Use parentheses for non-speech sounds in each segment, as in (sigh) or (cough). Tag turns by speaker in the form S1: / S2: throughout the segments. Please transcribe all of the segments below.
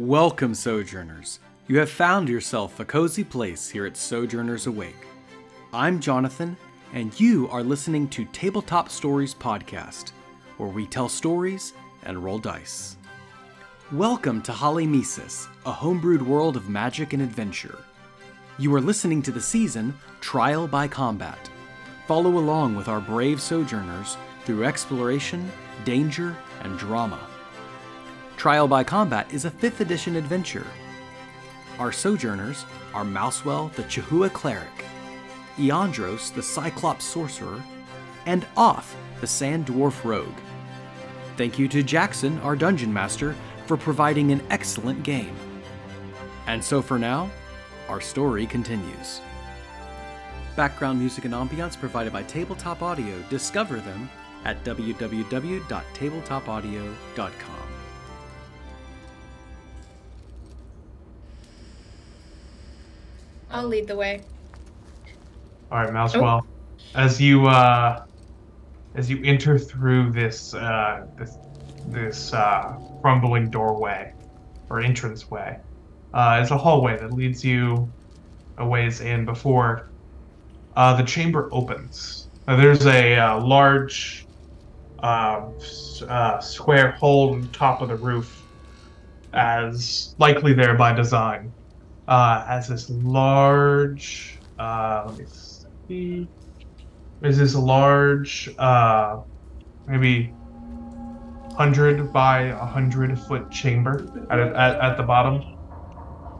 S1: Welcome, Sojourners. You have found yourself a cozy place here at Sojourners Awake. I'm Jonathan, and you are listening to Tabletop Stories Podcast, where we tell stories and roll dice. Welcome to Holymesis, a homebrewed world of magic and adventure. You are listening to the season Trial by Combat. Follow along with our brave sojourners through exploration, danger, and drama. Trial by Combat is a 5th edition adventure. Our sojourners are Mousewell, the Chihuahua cleric, Eandros, the Cyclops sorcerer, and Off, the Sand Dwarf rogue. Thank you to Jackson, our dungeon master, for providing an excellent game. And so for now, our story continues. Background music and ambiance provided by Tabletop Audio. Discover them at www.tabletopaudio.com.
S2: I'll lead the way.
S3: All right, Mousewell. As you uh, as you enter through this uh, this this uh, crumbling doorway or entranceway, uh, it's a hallway that leads you a ways in before uh, the chamber opens. Uh, there's a uh, large uh, s- uh, square hole in top of the roof, as likely there by design, uh, as this large. Uh, let me see. Is this large, uh, maybe hundred by hundred foot chamber at, at, at the bottom.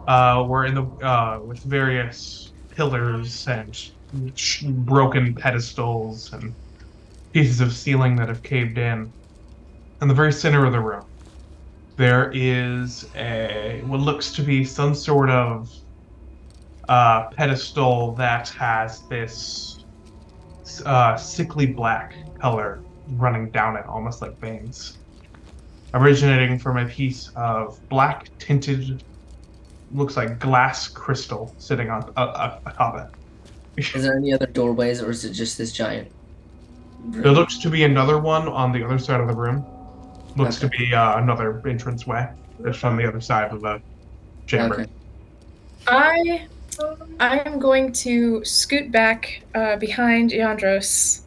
S3: Uh, we're in the uh, with various pillars and broken pedestals and pieces of ceiling that have caved in. In the very center of the room, there is a what looks to be some sort of uh, pedestal that has this uh, sickly black color running down it, almost like veins, originating from a piece of black tinted, looks like glass crystal sitting on uh, uh, atop it.
S4: Is there any other doorways, or is it just this giant?
S3: There looks to be another one on the other side of the room. Looks to be uh, another entrance way. It's from the other side of the chamber.
S4: Okay.
S2: I I am going to scoot back uh, behind Yandros,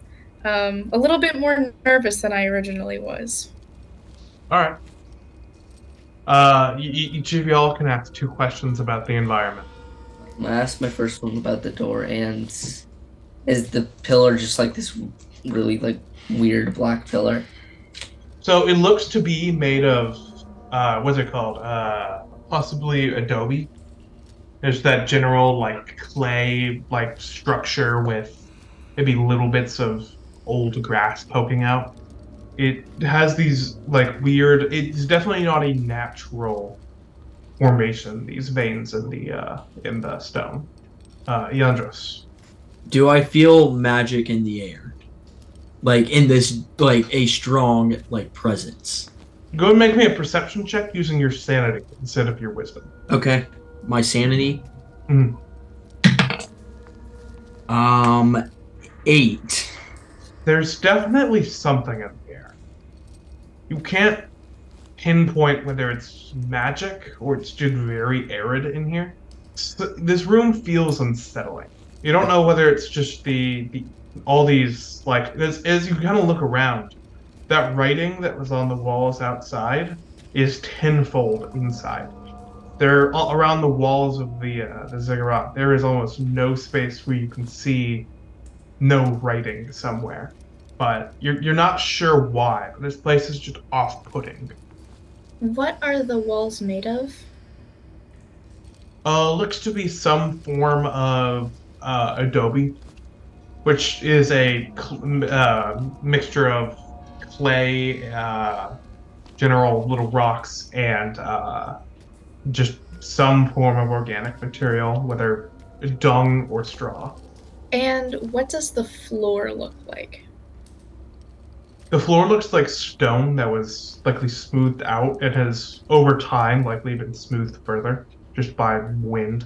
S2: um, a little bit more nervous than I originally was.
S3: All right. Uh, y- y- each of y'all can ask two questions about the environment.
S4: I asked my first one about the door, and is the pillar just like this really like weird black pillar?
S3: So it looks to be made of, uh, what's it called? Uh, possibly adobe. There's that general like clay like structure with maybe little bits of old grass poking out. It has these like weird. It's definitely not a natural formation. These veins in the uh, in the stone. Uh, Yandros.
S5: Do I feel magic in the air? Like in this like a strong like presence.
S3: Go and make me a perception check using your sanity instead of your wisdom.
S5: Okay. My sanity.
S3: Mhm.
S5: Um eight.
S3: there's definitely something in the air. You can't pinpoint whether it's magic or it's just very arid in here. S- This room feels unsettling. You don't know whether it's just the, the all these like as, as you kind of look around, that writing that was on the walls outside is tenfold inside. There all around the walls of the uh, the ziggurat, there is almost no space where you can see no writing somewhere, but you're you're not sure why. This place is just off-putting.
S2: What are the walls made of?
S3: Uh, looks to be some form of uh, adobe, which is a cl- uh, mixture of clay, uh, general little rocks, and uh, just some form of organic material, whether dung or straw.
S2: And what does the floor look like?
S3: The floor looks like stone that was likely smoothed out. It has, over time, likely been smoothed further just by wind.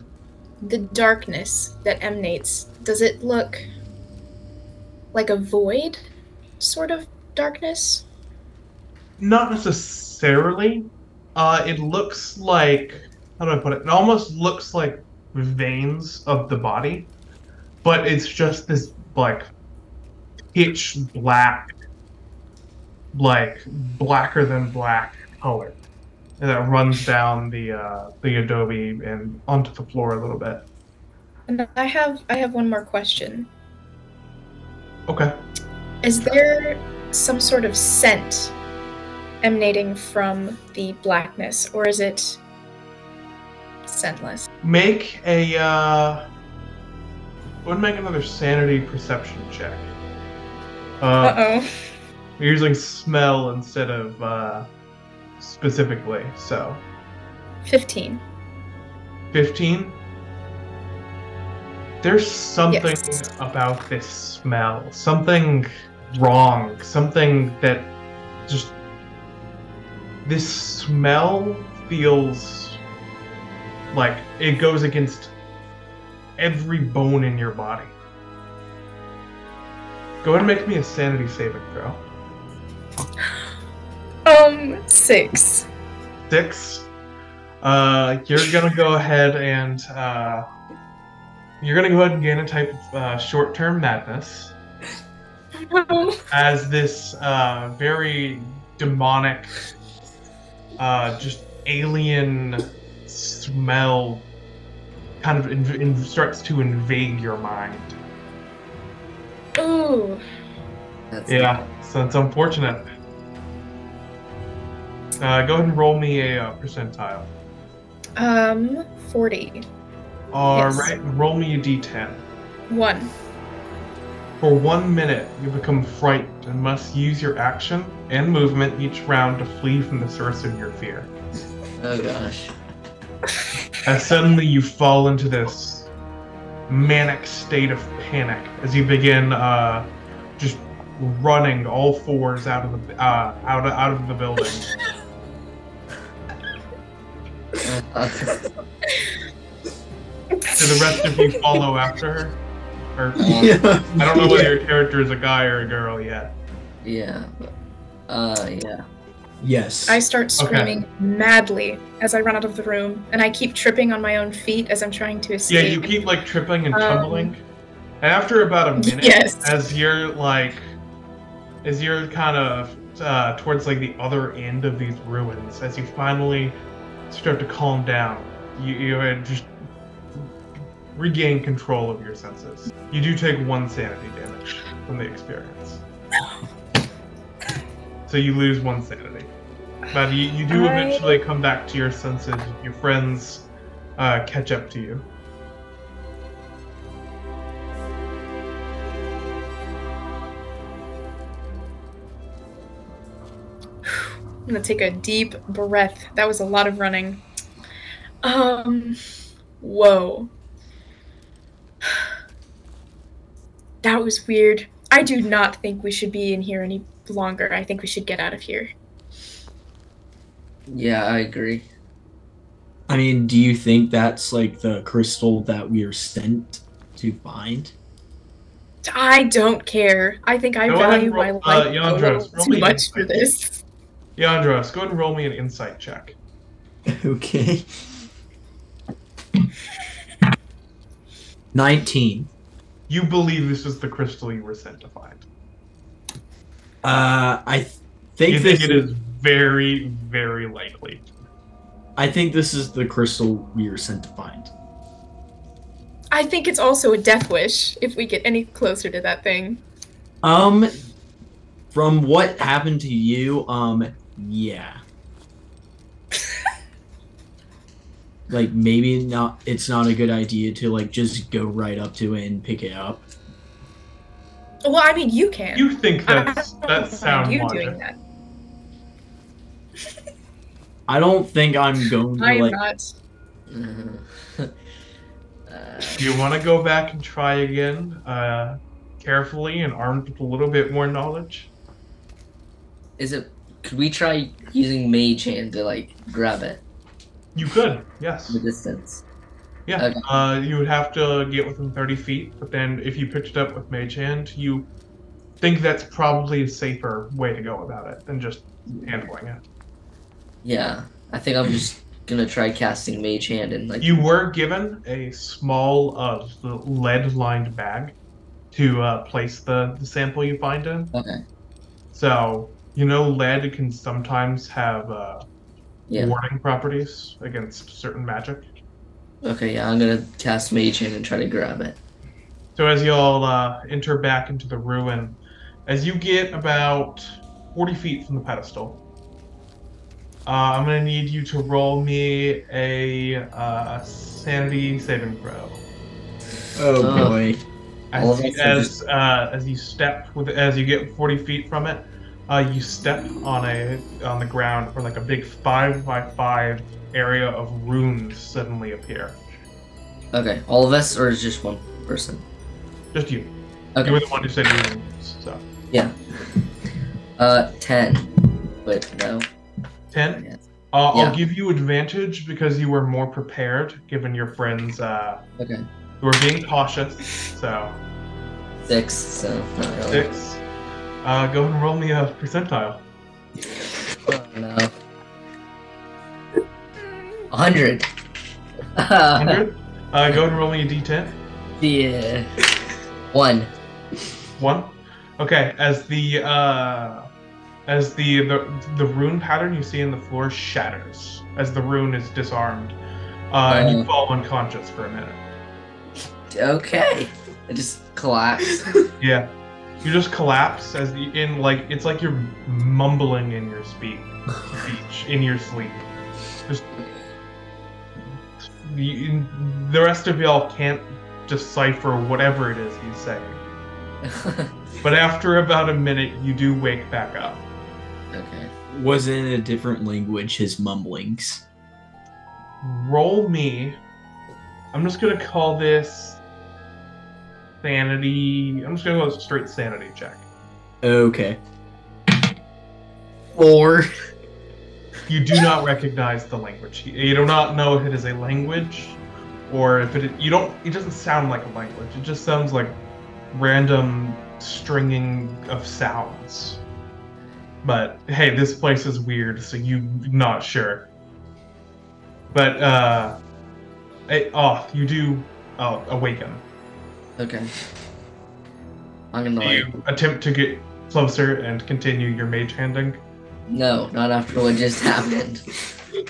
S2: The darkness that emanates, does it look like a void sort of darkness?
S3: Not necessarily. Uh, it looks like how do I put it? It almost looks like veins of the body, but it's just this like pitch black, like blacker than black color, and that runs down the uh, the adobe and onto the floor a little bit.
S2: And I have I have one more question.
S3: Okay.
S2: Is there some sort of scent emanating from the blackness, or is it scentless?
S3: Make a uh go and make another sanity perception check. Uh,
S2: Uh oh. (laughs)
S3: You're using smell instead of uh, specifically. So,
S2: 15.
S3: 15. There's something
S2: Yes.
S3: about this smell. Something wrong. Something that just. This smell feels like it goes against every bone in your body. Go ahead and make me a sanity saving throw. (gasps)
S2: Um, six.
S3: six. Uh, you're gonna go ahead and uh, you're gonna go ahead and gain a type of uh, short-term madness (laughs) as this uh, very demonic, uh, just alien smell kind of inv- in- starts to invade your mind.
S2: Ooh.
S4: That's
S3: Yeah, so it's unfortunate. Uh, go ahead and roll me a uh, percentile.
S2: Um, 40.
S3: All
S2: Yes.
S3: right, roll me a d10.
S2: One.
S3: For one minute, you become frightened and must use your action and movement each round to flee from the source of your fear.
S4: Oh gosh.
S3: As suddenly you fall into this manic state of panic as you begin uh, just running all fours out of the uh, out of, out of the building. (laughs) Do the rest of you follow after her? Or (laughs)
S5: yeah.
S3: I don't know whether your character is a guy or a girl yet.
S4: yeah. Uh, yeah.
S5: Yes.
S2: I start screaming madly as I run out of the room, and I keep tripping on my own feet as I'm trying to escape.
S3: Yeah, you keep like tripping and
S2: Um,
S3: tumbling. And after about a (laughs) minute,
S2: Yes.
S3: as you're like, as you're kind of uh, towards like the other end of these ruins, as you finally start to calm down, you, you had just regain control of your senses. You do take one sanity damage from the experience. So you lose one sanity. But you, you do
S2: I-
S3: eventually come back to your senses. Your friends uh, catch up to you.
S2: I'm gonna take a deep breath. That was a lot of running. Um, whoa. (sighs) That was weird. I do not think we should be in here any longer. I think we should get out of here.
S4: Yeah, I agree.
S5: I mean, do you think that's like the crystal that we are sent to find?
S2: I don't care. I think I
S3: Go
S2: value
S3: and
S2: my life
S3: uh,
S2: a
S3: Yandros,
S2: little
S3: roll
S2: too much for this.
S3: Yandros, go ahead and roll me an insight check. (laughs)
S5: Okay. 19.
S3: You believe this is the crystal you were sent to find.
S5: Uh, I th- think
S3: you
S5: this
S3: think it is very, very likely.
S5: I think this is the crystal we were sent to find.
S2: I think it's also a death wish if we get any closer to that thing.
S5: Um, from what happened to you, um, yeah. Like maybe not. It's not a good idea to like just go right up to it and pick it up.
S2: Well, I mean, you can.
S3: You think
S2: I
S3: that's
S2: don't
S3: sound
S2: you
S3: logic.
S2: doing that. (laughs)
S5: I don't think I'm going to
S2: I'm
S5: like.
S2: not.
S4: uh, (laughs)
S3: Do you want to go back and try again, uh, carefully and armed with a little bit more knowledge?
S4: is it? Could we try using Mage Hand to like grab it
S3: You could, yes.
S4: The distance?
S3: Yeah.
S4: Okay.
S3: Uh, you would have to get within 30 feet, but then if you picked it up with Mage Hand, you think that's probably a safer way to go about it than just handling it.
S4: Yeah. I think I'm just gonna try casting Mage Hand and like.
S3: You were given a small uh, lead-lined bag to uh, place the, the sample you find in.
S4: Okay.
S3: So you know, lead can sometimes have uh,
S4: Yeah.
S3: warding properties against certain magic.
S4: Okay. Yeah. I'm gonna cast Mage Hand and try to grab it.
S3: So as y'all uh, enter back into the ruin, as you get about 40 feet from the pedestal, uh, I'm gonna need you to roll me a uh, sanity saving throw.
S5: Oh
S4: Uh,
S5: boy.
S4: All
S3: As you, as, uh, as you step with as you get 40 feet from it, uh, you step on a on the ground or like a big five by five area of runes suddenly appear.
S4: Okay. All of us, or is just one person?
S3: Just you.
S4: Okay.
S3: You were the one who said runes. So Yeah. (laughs)
S4: Uh, ten. Wait, no.
S3: 10.
S4: Yes.
S3: Uh,
S4: Yeah.
S3: I'll give you advantage because you were more prepared, given your friends uh,
S4: Okay.
S3: who were being cautious. So
S4: Six. So really.
S3: six. Uh, go ahead and roll me a percentile.
S4: Oh, no. Hundred.
S3: Hundred. uh, go ahead and roll me a d10.
S4: yeah. One.
S3: One. Okay. As the uh, as the, the the rune pattern you see in the floor shatters as the rune is disarmed, uh, and you
S4: Uh.
S3: fall unconscious for a minute.
S4: Okay. I just collapsed.
S3: Yeah. You just collapse as the in like it's like you're mumbling in your speech, speech in your sleep. Just you, the rest of y'all can't decipher whatever it is he's saying. (laughs) But after about a minute, you do wake back up.
S4: okay.
S5: Was in a different language his mumblings.
S3: Roll me. I'm just gonna call this sanity. I'm just gonna go straight sanity check.
S5: Okay. Four.
S3: You do not recognize the language. You do not know if it is a language, or if it. You don't. It doesn't sound like a language. It just sounds like random stringing of sounds. But hey, this place is weird, so you not sure. But uh, eh, oh, you do uh, awaken.
S4: Okay. I'm gonna
S3: Do
S4: like.
S3: you attempt to get closer and continue your mage handing?
S4: No, not after what just (laughs) happened.
S3: You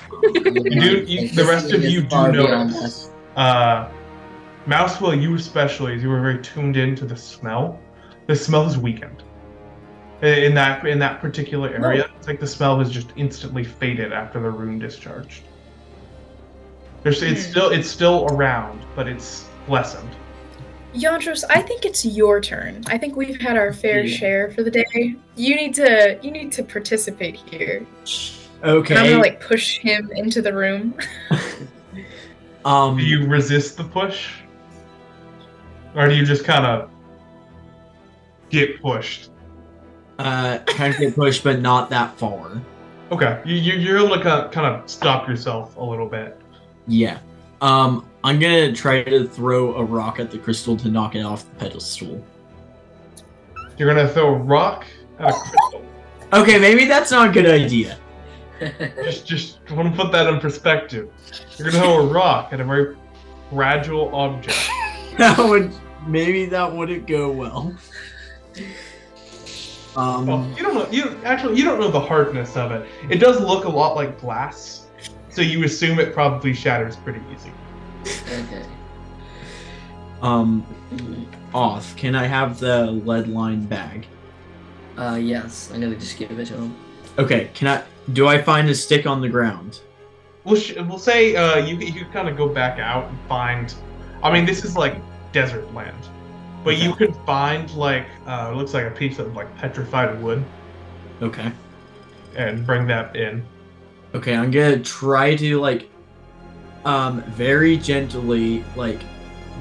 S3: do. You, the rest of you do notice. Uh, Mousewell, you especially, as you were very tuned into the smell, the smell is weakened. In that in that particular area, it's like the smell has just instantly faded after the rune discharged. There's, it's
S2: Hmm.
S3: still it's still around, but it's lessened.
S2: Yandros, I think it's your turn. I think we've had our fair
S4: Yeah.
S2: share for the day. You need to you need to participate here.
S5: Okay.
S2: And I'm gonna like push him into the room. (laughs)
S5: um.
S3: Do you resist the push, or do you just kind of get pushed?
S5: uh, kind of get pushed, but not that far.
S3: Okay, you, you you're able to kind kind of stop yourself a little bit.
S5: Yeah. Um. I'm gonna try to throw a rock at the crystal to knock it off the pedestal.
S3: You're gonna throw a rock at a crystal.
S5: Okay, maybe that's not a good idea. (laughs)
S3: just just want to put that in perspective. You're gonna throw a rock at a very fragile object. (laughs)
S5: That would maybe that wouldn't go well. Um.
S3: Well, you don't know. You actually you don't know the hardness of it. It does look a lot like glass, so you assume it probably shatters pretty easy.
S4: Okay.
S5: Um. Off. Can I have the lead line bag?
S4: Uh, yes. I'm gonna just give it to him.
S5: Okay. Can I? Do I find a stick on the ground?
S3: We'll sh- we'll say uh, you you kind of go back out and find. I mean, this is like desert land, but you could find like uh, looks like a piece of like petrified wood
S5: Okay.
S3: and bring that in.
S5: Okay, I'm gonna try to like, um, very gently, like,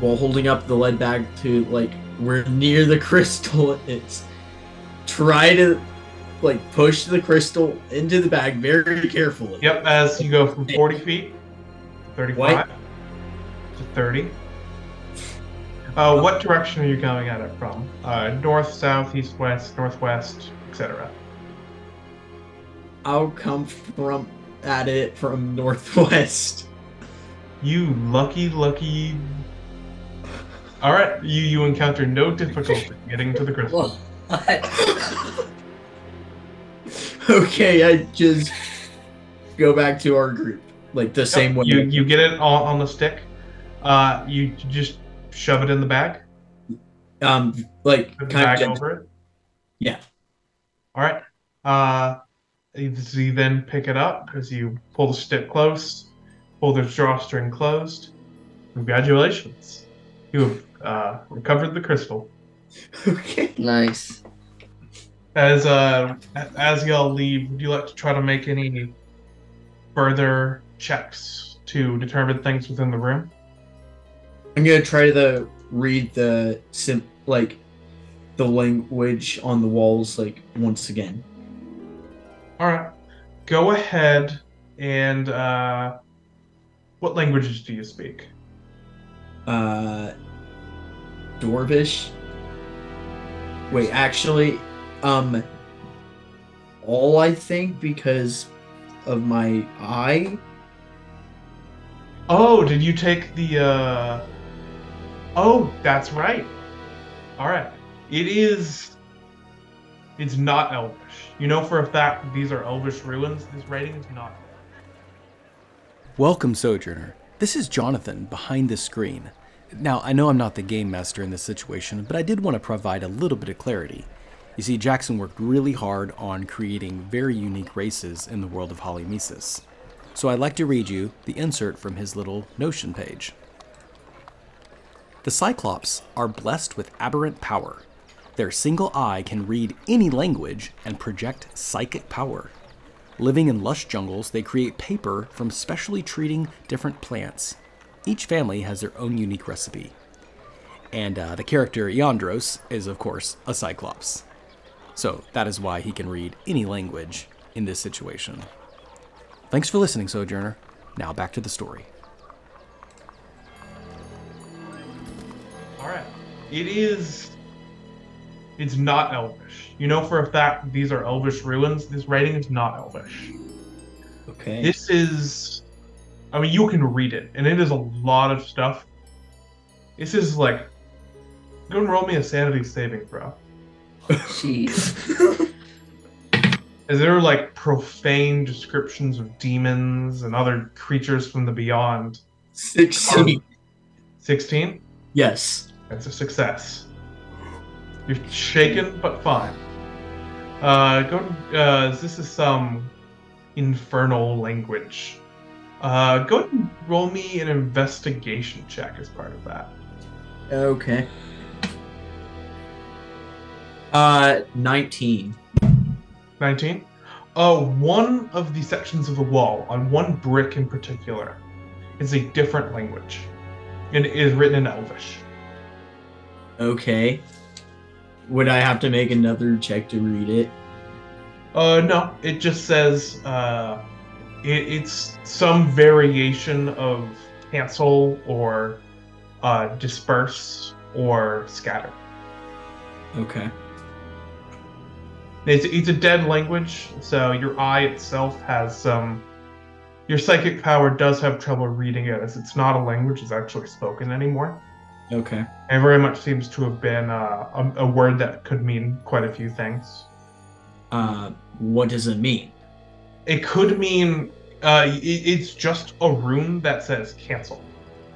S5: while holding up the lead bag to like where near the (laughs) crystal is, try to like push the crystal into the bag very carefully.
S3: Yep, as you go from 40 (laughs) feet, 35
S5: What?
S3: to 30. Uh, what direction are you going at it from? Uh, north, south, east, west, northwest, etc.
S5: I'll come from at it from northwest.
S3: You lucky, lucky. All right, you you encounter no difficulty getting to the crystal.
S4: What? (laughs)
S5: okay, I just go back to our group like the same way.
S3: You you get it all on the stick. Uh, you just shove it in the bag.
S5: um like
S3: Put the
S5: kind
S3: bag
S5: of
S3: over it.
S5: Yeah.
S3: All right. Uh, you then pick it up as you pull the stick close, pull the drawstring closed. Congratulations, you have uh, recovered the crystal.
S5: okay.
S4: nice.
S3: As uh, as y'all leave, would you like to try to make any further checks to determine things within the room?
S5: I'm gonna try to read the sim like the language on the walls like once again.
S3: All right. Go ahead and uh, what languages do you speak?
S5: Uh Dwarvish. Wait, actually, um all I think because of my eye.
S3: Oh, did you take the uh Oh, that's right. All right. It is it's not elvish. You know for a fact these are elvish ruins. This writing is not.
S1: Welcome, Sojourner. This is Jonathan behind the screen. Now, I know I'm not the game master in this situation, but I did want to provide a little bit of clarity. You see, Jackson worked really hard on creating very unique races in the world of Holymesis. So I'd like to read you the insert from his little Notion page. The Cyclops are blessed with aberrant power. Their single eye can read any language and project psychic power. Living in lush jungles, they create paper from specially treating different plants. Each family has their own unique recipe. And uh, the character Iandros is, of course, a Cyclops. So that is why he can read any language in this situation. Thanks for listening, Sojourner. Now back to the story.
S3: All right. It is it's not elvish. You know for a fact these are elvish ruins. This writing is not elvish.
S5: Okay.
S3: This is I mean you can read it and it is a lot of stuff. This is like go and roll me a sanity saving throw.
S4: Jeez.
S3: Is there like profane descriptions of demons and other creatures from the beyond?
S5: 16.
S3: 16?
S5: Yes.
S3: That's a success. You're shaken, but fine. Uh, go. Uh, this is some infernal language. Uh, go ahead and roll me an investigation check as part of that.
S5: Okay. Uh 19.
S3: 19. Uh, one of the sections of the wall, on one brick in particular, is a different language. And it is written in Elvish.
S5: Okay. Would I have to make another check to read it?
S3: Uh, no, it just says uh, it, it's some variation of cancel or uh, disperse or scatter.
S5: Okay.
S3: It's, it's a dead language, so your eye itself has some. Your psychic power does have trouble reading it, as it's not a language that's actually spoken anymore.
S5: Okay.
S3: It very much seems to have been uh, a, a word that could mean quite a few things.
S5: Uh what does it mean?
S3: It could mean uh, it, it's just a rune that says cancel,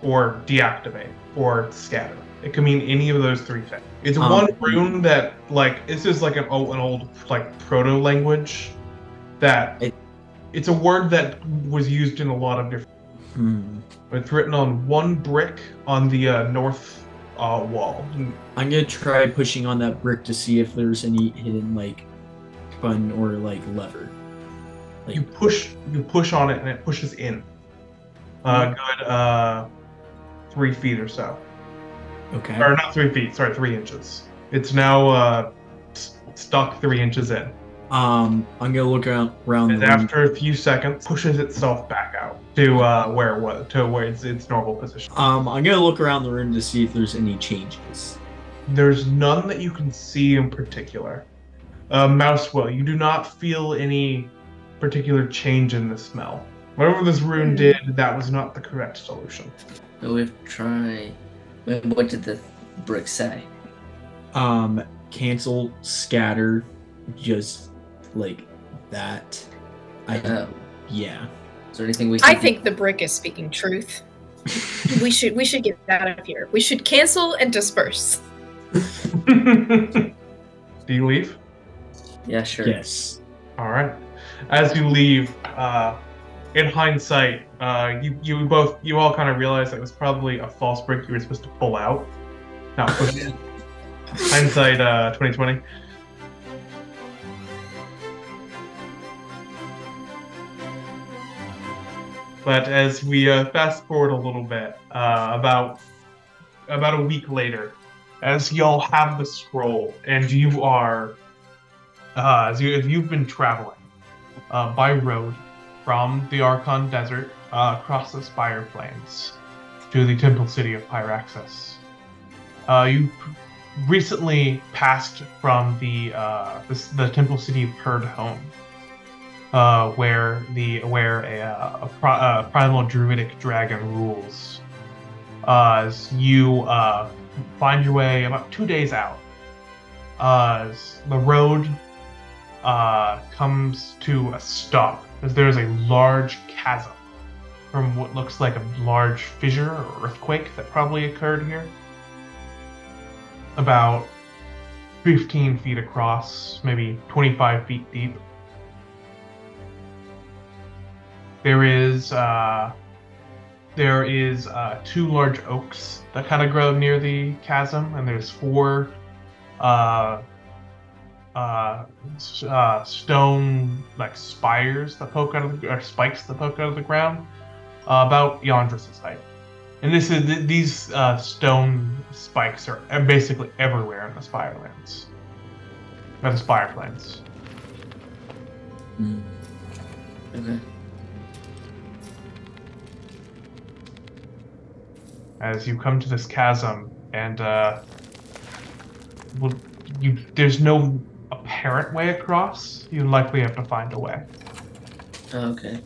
S3: or deactivate, or scatter. It could mean any of those three things. It's
S5: Um,
S3: one rune that, like, this is like an old, an old like proto language that
S5: It-
S3: it's a word that was used in a lot of different.
S5: Hmm.
S3: It's written on one brick on the uh, north uh, wall.
S5: I'm gonna try pushing on that brick to see if there's any hidden like button or like lever.
S3: You push, you push on it, and it pushes in. Uh, good, uh, three feet or so.
S5: Okay.
S3: or not three feet. Sorry, three inches. It's now uh, stuck three inches in,
S5: Um, I'm gonna look around
S3: and after a few seconds, pushes itself back out to uh, where it was to where it's its normal position.
S5: Um, I'm gonna look around the room to see if there's any changes.
S3: There's none that you can see in particular. Uh, Mousewell, you do not feel any particular change in the smell. Whatever this rune
S2: Hmm.
S3: did, that was not the correct solution.
S4: So we have to try. Wait, What did the brick say?
S5: Um, cancel, scatter, just like that. I
S4: Uh,
S5: yeah.
S4: Is there anything we can
S2: I
S4: do?
S2: think the brick is speaking truth. we should we should get out of here. We should cancel and disperse. (laughs)
S3: Do you leave?
S4: Yeah, sure.
S5: Yes.
S3: All right. As you leave, uh, in hindsight, uh, you you both you all kind of realize that it was probably a false brick you were supposed to pull out, not push in. (laughs) hindsight, uh, 2020. But as we uh, fast forward a little bit, uh, about about a week later, as y'all have the scroll and you are uh, as you, if you've been traveling uh, by road from the Archon Desert uh, across the Spire Plains to the Temple City of Pyraxis, uh, you recently passed from the this, the Temple City of Perd Home, uh, where the where a, uh, a, pri- uh primal druidic dragon rules. Uh, as you uh, find your way about two days out, uh, the road comes to a stop as there is a large chasm from what looks like a large fissure or earthquake that probably occurred here. About 15 feet across, maybe 25 feet deep. There is uh, there is uh, two large oaks that kind of grow near the chasm, and there's four uh, uh, uh, stone like spires that poke out of the or spikes that poke out of the ground, uh, about Yondra's height. And this is th- these stone spikes are basically everywhere in the Spirelands, or the Spire.
S5: Mm.
S4: Okay.
S3: As you come to this chasm and uh well, you there's no apparent way across you likely have to find a way
S4: Okay.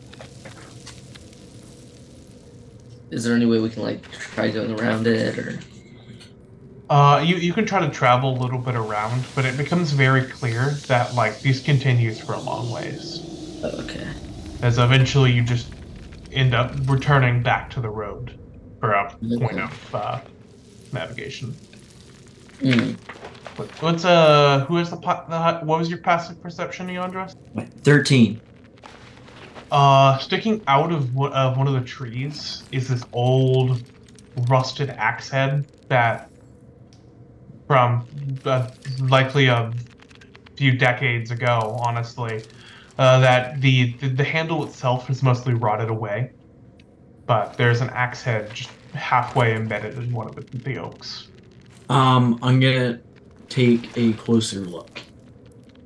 S4: Is there any way we can like try going around it or?
S3: uh you you can try to travel a little bit around but it becomes very clear that like this continues for a long ways
S4: Okay.
S3: as eventually you just end up returning back to the road a point of uh, navigation
S4: Hmm.
S3: What- what's uh who is the, pa- the what was your passive perception Eondros?
S5: Thirteen.
S3: Uh, sticking out of, one- of one of the trees is this old, rusted axe head that, from uh, likely a few decades ago, honestly, uh, that the, the the handle itself is mostly rotted away, but there's an axe head just halfway embedded in one of the, the oaks.
S5: Um, I'm gonna take a closer look.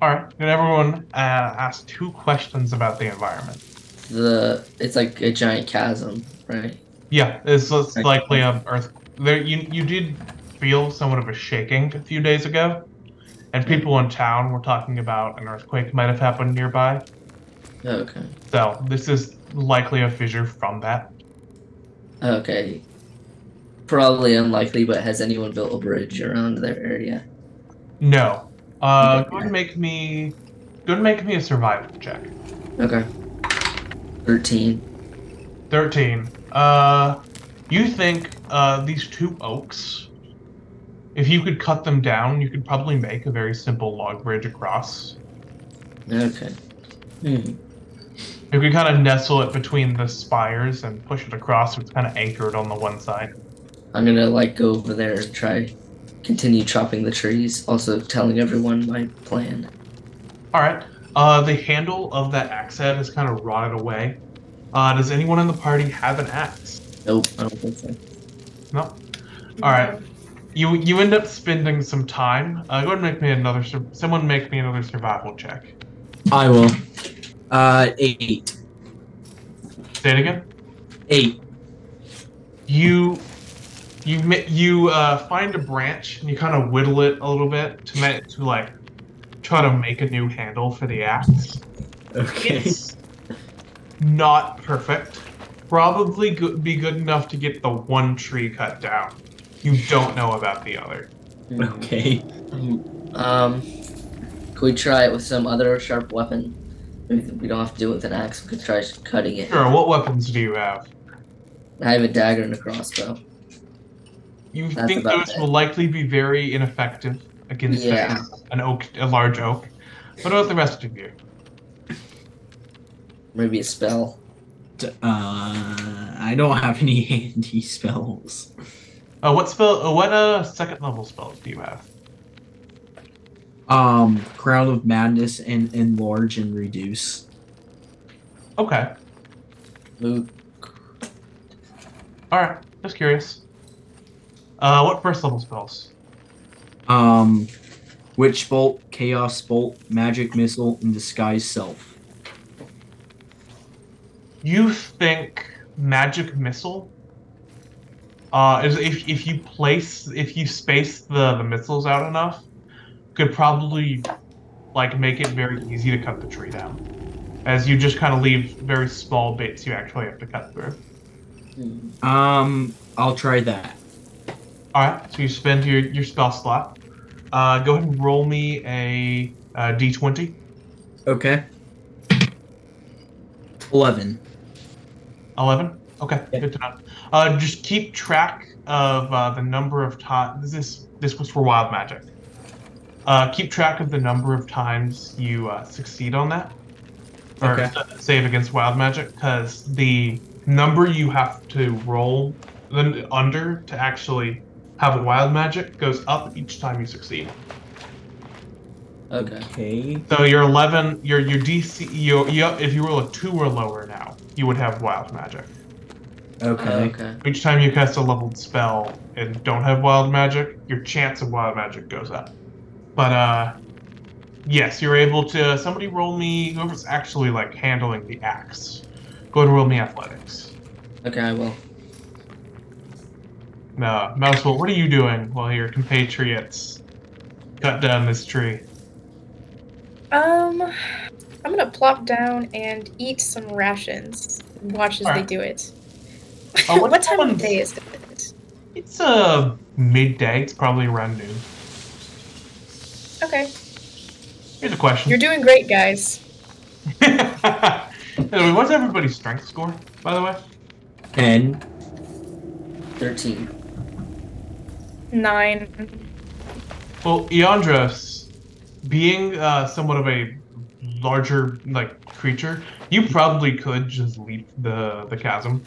S3: All right, can everyone uh, ask two questions about the environment?
S4: The it's like a giant chasm, right?
S3: Yeah, it's, it's
S4: Okay.
S3: likely a earth. There, you you did feel somewhat of a shaking a few days ago, and people in town were talking about an earthquake might have happened nearby.
S4: Okay.
S3: So this is likely a fissure from that.
S4: Okay. Probably unlikely, but has anyone built a bridge around their area?
S3: No. Uh,
S4: Okay.
S3: go and make me. Go and make me a survival check.
S4: Okay. Thirteen.
S3: Thirteen. Uh, you think uh these two oaks? If you could cut them down, you could probably make a very simple log bridge across.
S4: Okay. Hmm.
S3: You could kind of nestle it between the spires and push it across it's kind of anchored on the one side.
S4: I'm gonna like go over there and try continue chopping the trees, also telling everyone my plan.
S3: All right. Uh, the handle of that axe head is kind of rotted away. Uh, does anyone in the party have an axe?
S4: Nope, I don't think so.
S3: No. All right. You you end up spending some time. Uh, go ahead and make me another. Sur- someone make me another survival check.
S5: I will. Uh, eight.
S3: Say it again.
S5: Eight.
S3: You you you uh, find a branch and you kind of whittle it a little bit to make to like try to make a new handle for the axe.
S5: Okay.
S3: It's not perfect. Probably go- be good enough to get the one tree cut down. You don't know about the other.
S5: Okay.
S4: Um, could we try it with some other sharp weapon? Maybe We don't have to do it with an axe. We could try cutting it.
S3: Sure. What weapons do you have?
S4: I have a dagger and a crossbow.
S3: You
S4: That's
S3: think those
S4: it.
S3: will likely be very ineffective against a- an oak, a large oak. What about the rest of you?
S4: Maybe a spell.
S5: D- Uh, I don't have any (laughs) handy spells.
S3: Uh, what spell? Uh, what uh second level spells do you have?
S5: Um, Crown of Madness and enlarge and reduce.
S3: Okay.
S4: Luke.
S3: All right. Just curious. Uh, what first level spells?
S5: Um, Witch Bolt, Chaos Bolt, Magic Missile, and Disguise Self.
S3: You think magic missile? Uh, is if if you place if you space the the missiles out enough, could probably like make it very easy to cut the tree down, as you just kind of leave very small bits you actually have to cut through.
S5: Um, I'll try that.
S3: All right, so you spend your your spell slot. Uh, go ahead and roll me a uh, d20.
S5: Okay. Eleven.
S3: 11 okay
S5: Yeah.
S3: good to know uh, just keep track of uh, the number of times this this was for wild magic uh, keep track of the number of times you uh, succeed on that or
S5: Okay.
S3: save against wild magic because the number you have to roll under to actually have wild magic goes up each time you succeed
S4: Okay.
S5: Okay.
S3: so your 11 your your dc you, you, if you roll a 2 or lower now you would have wild magic
S5: Okay.
S4: Okay.
S3: Each time you cast a leveled spell and don't have wild magic, your chance of wild magic goes up. But uh yes, you're able to somebody roll me whoever's actually like handling the axe. Go ahead and roll me athletics.
S4: Okay, I will.
S3: No, Mousewell, what are you doing while your compatriots cut down this tree?
S2: Um, I'm gonna plop down and eat some rations. and Watch as they do it.
S3: Oh, (laughs)
S2: what,
S3: what
S2: time of day is it?
S3: It's uh midday, it's probably around noon.
S2: Okay,
S3: Here's a question.
S2: you're doing great, guys. (laughs)
S3: Anyway, What's everybody's strength score, by the way?
S5: Ten.
S4: Thirteen.
S2: Nine.
S3: Well, Eandros, being uh, somewhat of a larger like creature, you probably could just leap the the chasm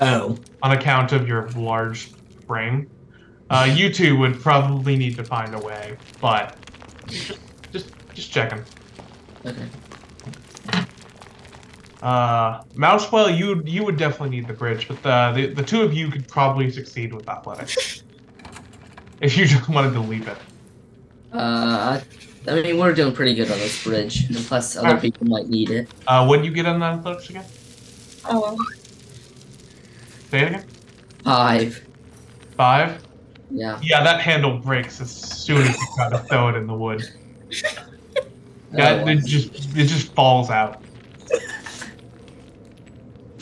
S5: Oh.
S3: on account of your large frame. Uh, you two would probably need to find a way, but just just, just checking.
S4: Okay.
S3: Uh, Mousewell, you you would definitely need the bridge, but the, the the two of you could probably succeed with athletics if you just wanted to leap it.
S4: Uh, I, I mean, we're doing pretty good on this bridge, and plus other
S3: Alright.
S4: people might need it.
S3: Uh, what did you get on the athletics again?
S2: Oh,
S3: Say it again.
S4: Five.
S3: Five.
S4: Yeah.
S3: Yeah, that handle breaks as soon as you try to throw it in the wood. (laughs)
S4: Oh,
S3: That
S4: well.
S3: it just it just falls out.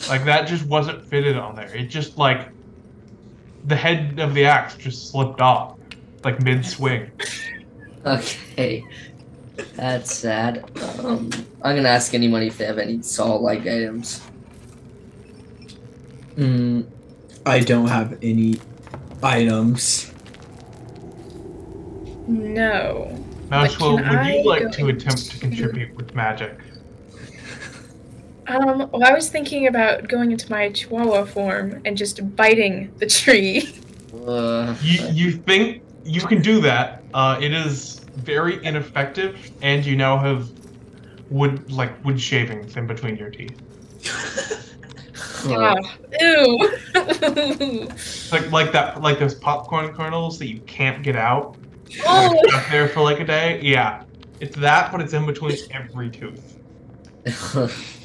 S3: Like that just wasn't fitted on there. It just like the head of the axe just slipped off, like mid swing.
S4: Okay. That's sad. Um, I'm gonna ask anybody if they have any saw-like items.
S5: Mm, I don't have any items.
S2: no.
S3: Mousewell,
S2: can
S3: would
S2: I
S3: you like to attempt to contribute with magic?
S2: Um, well, I was thinking about going into my chihuahua form and just biting the tree. (laughs)
S4: Uh,
S3: You you think you can do that? Uh, it is very ineffective, and you now have wood like wood shavings in between your teeth.
S4: uh,
S2: Ah, ew.
S3: Like like that like those popcorn kernels that you can't get out.
S2: oh,
S3: Stuck there for like a day. Yeah, it's that, but it's in between every tooth.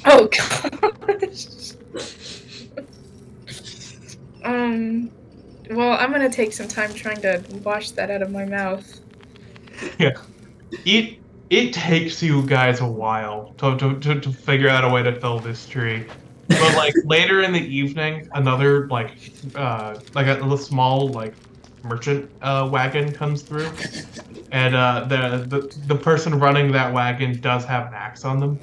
S2: Oh gosh. (laughs) um, well, I'm gonna take some time trying to wash that out of my mouth.
S3: Eat it takes you guys a while to, to, to, to figure out a way to fill this tree. But like (laughs) later in the evening, another like uh like a, little small like merchant uh, wagon comes through, and uh, the, the the person running that wagon does have an axe on them.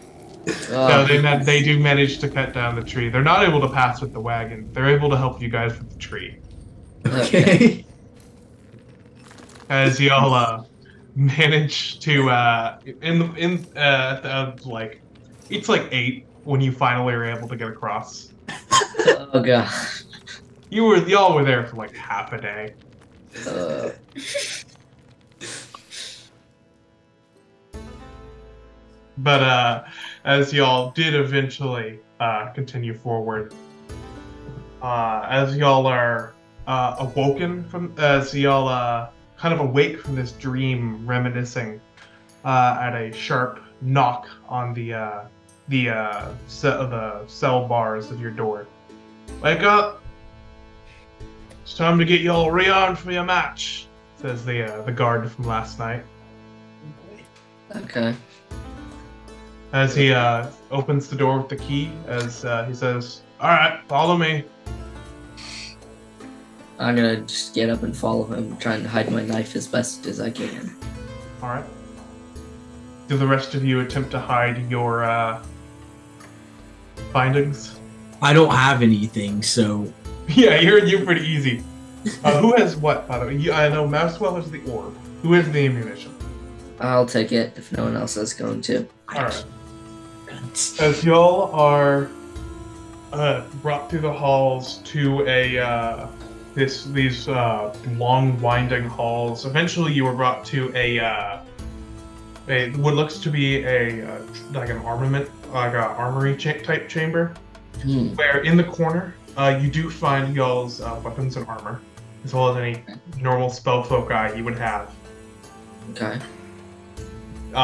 S3: So
S4: Oh,
S3: they ma- they do manage to cut down the tree. They're not able to pass with the wagon. They're able to help you guys with the tree.
S5: Okay. (laughs)
S3: as y'all uh, manage to uh, in the in uh, uh, like it's like eight when you finally are able to get across.
S4: oh god.
S3: You were y'all were there for like half a day.
S4: Uh,
S3: But uh, as y'all did eventually uh, continue forward, uh, as y'all are uh, awoken from, as y'all uh, kind of awake from this dream, reminiscing uh, at a sharp knock on the uh, the uh, of the cell bars of your door. Wake up! It's time to get y'all rearmed for your match," says the the guard from last night.
S4: okay.
S3: As he uh, opens the door with the key as uh, he says all right follow me.
S4: I'm gonna just get up and follow him, trying to hide my knife as best as I can.
S3: all right. Do the rest of you attempt to hide your uh, findings?
S5: I don't have anything, so. (laughs)
S3: Yeah you're you're pretty easy. Uh, who has what by the way? You, i know mousewell has the orb. Who has the ammunition?
S4: I'll take it if no one else is going to.
S3: all right as y'all are uh, brought through the halls to a uh, this these uh, long winding halls. Eventually, you were brought to a uh, a what looks to be a uh, like an armament like a armory cha- type chamber,
S4: Hmm.
S3: where in the corner uh, you do find y'all's uh, weapons and armor, as well as any normal spell foci you would have.
S4: Okay.
S3: uh,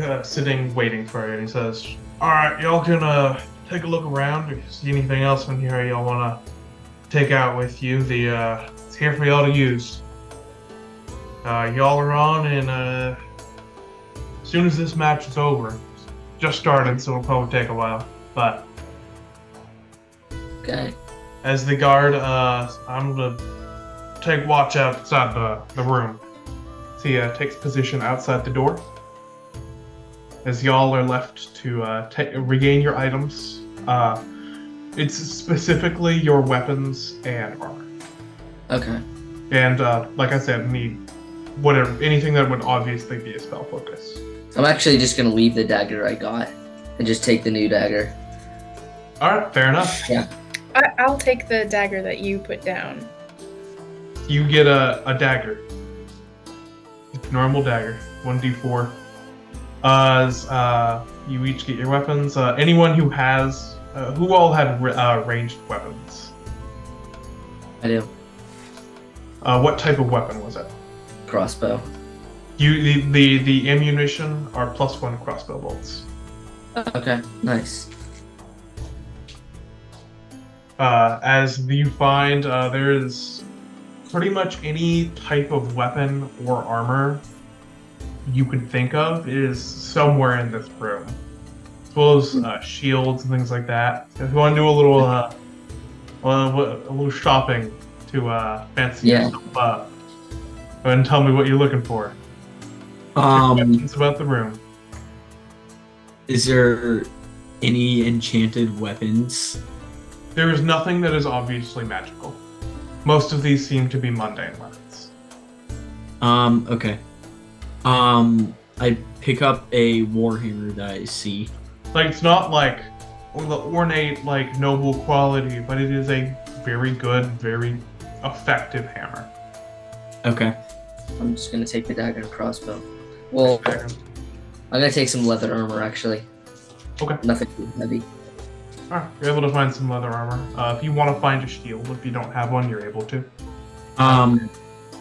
S3: uh, sitting waiting for you, and he says, "All right, y'all can uh, take a look around. If you see anything else in here y'all want to take out with you, the uh, it's here for y'all to use. Uh, y'all are on, and uh, as soon as this match is over, it's just started, so it'll probably take a while. But
S4: Okay.
S3: as the guard, uh, I'm gonna take watch outside the, the room. So he uh, takes position outside the door. As y'all are left to uh, ta regain your items, uh, it's specifically your weapons and armor.
S4: Okay.
S3: And uh, like I said, need whatever anything that would obviously be a spell focus.
S4: I'm actually just gonna leave the dagger I got and just take the new dagger.
S3: All right, fair enough.
S2: I, I'll take the dagger that you put down.
S3: You get a, a dagger. Normal dagger. 1d4. Uh, as, uh, you each get your weapons. Uh, anyone who has. Uh, who all uh, ranged weapons?
S4: I do.
S3: Uh, what type of weapon was it?
S4: Crossbow.
S3: You the, the the ammunition are plus one crossbow bolts.
S4: Okay. Nice.
S3: Uh, as you find, uh, there is pretty much any type of weapon or armor you could think of is somewhere in this room, as well as uh, shields and things like that. If you want to do a little, uh, well, a little shopping to uh, fancy
S4: Yeah.
S3: yourself up, go ahead and tell me what you're looking for.
S5: um,
S3: Questions about the room.
S5: is there any enchanted weapons?
S3: There is nothing that is obviously magical. Most of these seem to be mundane weapons.
S5: Um, okay. Um, I pick up a warhammer that I see.
S3: Like it's not like or the ornate, like noble quality, but it is a very good, very effective hammer.
S5: Okay.
S4: I'm just gonna take the dagger and crossbow. Well, I'm gonna take some leather armor actually.
S3: Okay.
S4: Nothing too heavy.
S3: Alright, you're able to find some leather armor. Uh, if you want to find a shield, if you don't have one, you're able to.
S5: Um,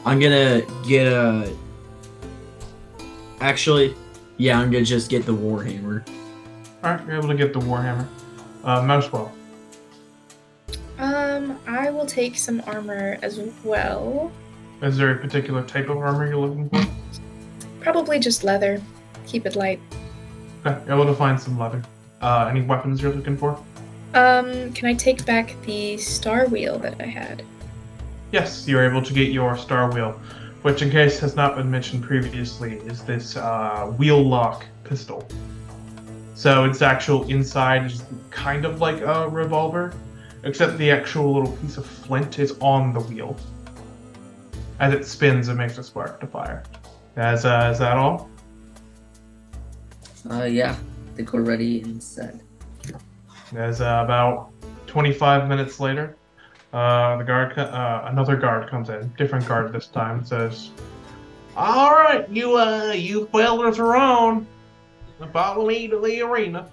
S5: I'm gonna get a. Actually, yeah, I'm gonna just get the warhammer.
S3: Alright, you're able to get the warhammer. Uh, Mousewell.
S2: Um, I will take some armor as well.
S3: Is there a particular type of armor you're looking for?
S2: Probably just leather. keep it light.
S3: Okay, able to find some leather. Uh, any weapons you're looking for?
S2: Um, can I take back the star wheel that I had?
S3: Yes, you're able to get your star wheel, which, in case has not been mentioned previously, is this uh, wheel lock pistol. So its actual inside is kind of like a revolver, except the actual little piece of flint is on the wheel. As it spins, it makes a spark to fire. As uh, is that all?
S4: Uh, yeah. I think we're ready and set.
S3: As uh, about 25 minutes later, uh, the guard, uh, another guard comes in, different guard this time, and says, "All right, you uh, you fellas are on. Follow me to the arena."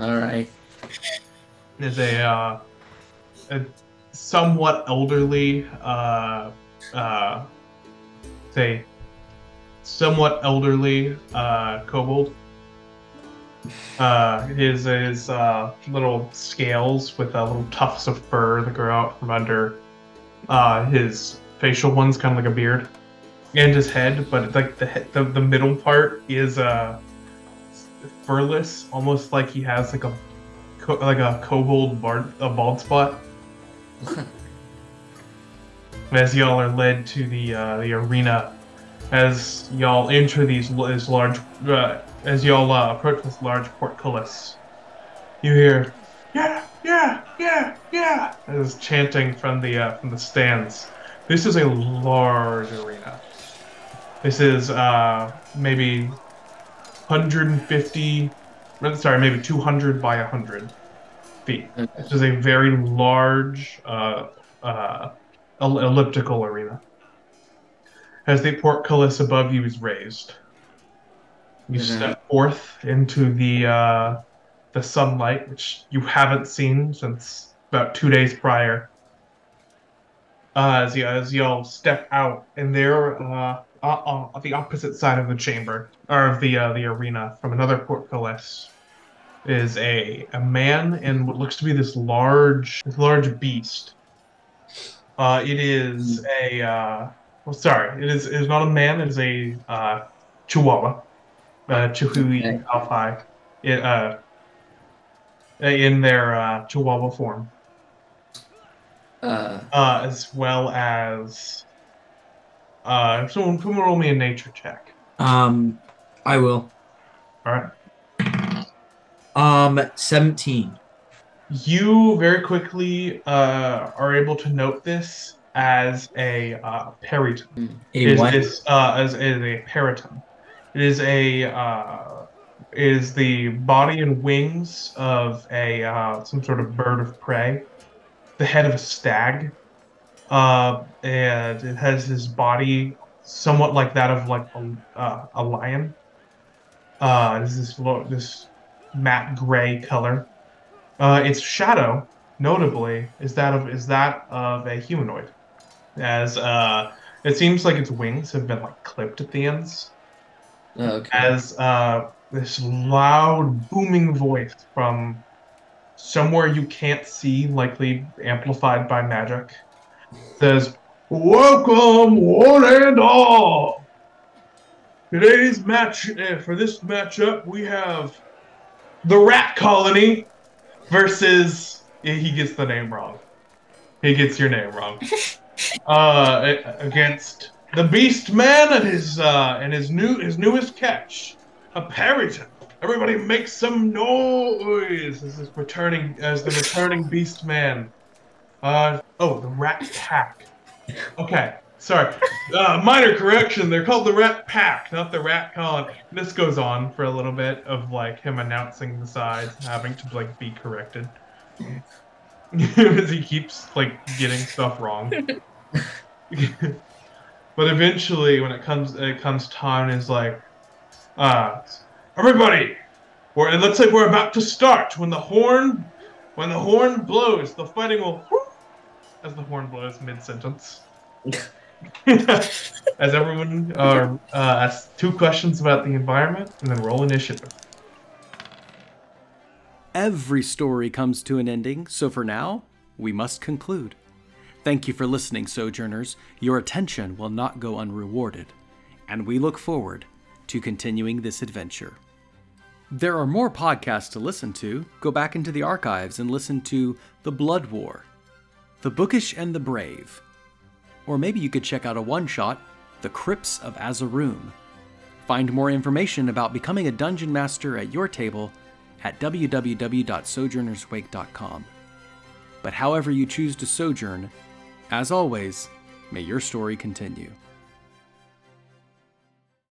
S4: All right.
S3: Is a, uh, a somewhat elderly, uh, uh, say, somewhat elderly uh, kobold. Uh, his his uh, little scales with uh, little tufts of fur that grow out from under uh, his facial ones, kind of like a beard, and his head. But like the the, the middle part is uh, furless, almost like he has like a co- like a kobold bard, a bald spot. (laughs) As y'all are led to the uh, the arena, as y'all enter these this large, uh, as y'all uh, approach this large portcullis, you hear, "Yeah, yeah, yeah, yeah!" as chanting from the uh, from the stands. This is a large arena. This is uh, maybe 150, uh, sorry, maybe 200 by 100 feet. This is a very large uh, uh, elliptical arena. As the portcullis above you is raised, you
S4: Mhm.
S3: step forth into the uh, the sunlight, which you haven't seen since about two days prior. Uh, as, you, as y'all step out, and there, uh, on the opposite side of the chamber, or of the uh, the arena, from another portcullis, is a a man in what looks to be this large this large beast. Uh, it is a uh, well, sorry, it is it is not a man. It is a uh, Chihuahua, uh, Chihui
S4: Okay.
S3: Alphi, it, uh, in their uh, Chihuahua form,
S4: Uh,
S3: uh, as well as uh, someone someone roll me a nature check.
S5: Um, I will.
S3: All right.
S5: Um, seventeen.
S3: You very quickly uh, are able to note this as a uh, peryton.
S5: A
S3: is
S5: what?
S3: this uh, as, as a peryton? It is a uh, is the body and wings of a uh, some sort of bird of prey, the head of a stag, uh, and it has his body somewhat like that of like a, uh, a lion. Uh, this is lo- this matte gray color. Uh, its shadow, notably, is that of is that of a humanoid, as uh, it seems like its wings have been like clipped at the ends,
S4: okay.
S3: as uh, this loud booming voice from somewhere you can't see, likely amplified by magic, says, "Welcome, one and all. Today's match uh, for this matchup, we have the Rat Colony versus." He gets the name wrong. He gets your name wrong. (laughs) uh, against the Beast Man and his uh, and his new his newest catch, a Peryton. Everybody make some noise as is returning as the returning Beast Man. Uh oh, the Rat Pack. Okay, sorry. Uh, minor correction. They're called the Rat Pack, not the Rat Colony. This goes on for a little bit of like him announcing the sides, having to like be corrected. (laughs) because he keeps like getting stuff wrong. (laughs) (laughs) but eventually, when it comes it comes time, is like, uh, everybody, we're, it looks like we're about to start. When the horn, when the horn blows, the fighting will. (laughs) As the horn blows mid sentence. (laughs) as everyone uh, uh, asks two questions about the environment and then roll initiative.
S1: Every story comes to an ending, so for now, we must conclude. Thank you for listening, Sojourners. Your attention will not go unrewarded, and we look forward to continuing this adventure. There are more podcasts to listen to. Go back into the archives and listen to The Blood War, The Bookish and the Brave. Or maybe you could check out a one shot, The Crypts of Azaroom. Find more information about becoming a dungeon master at your table at www.sojournerswake.com. But however you choose to sojourn, as always, may your story continue.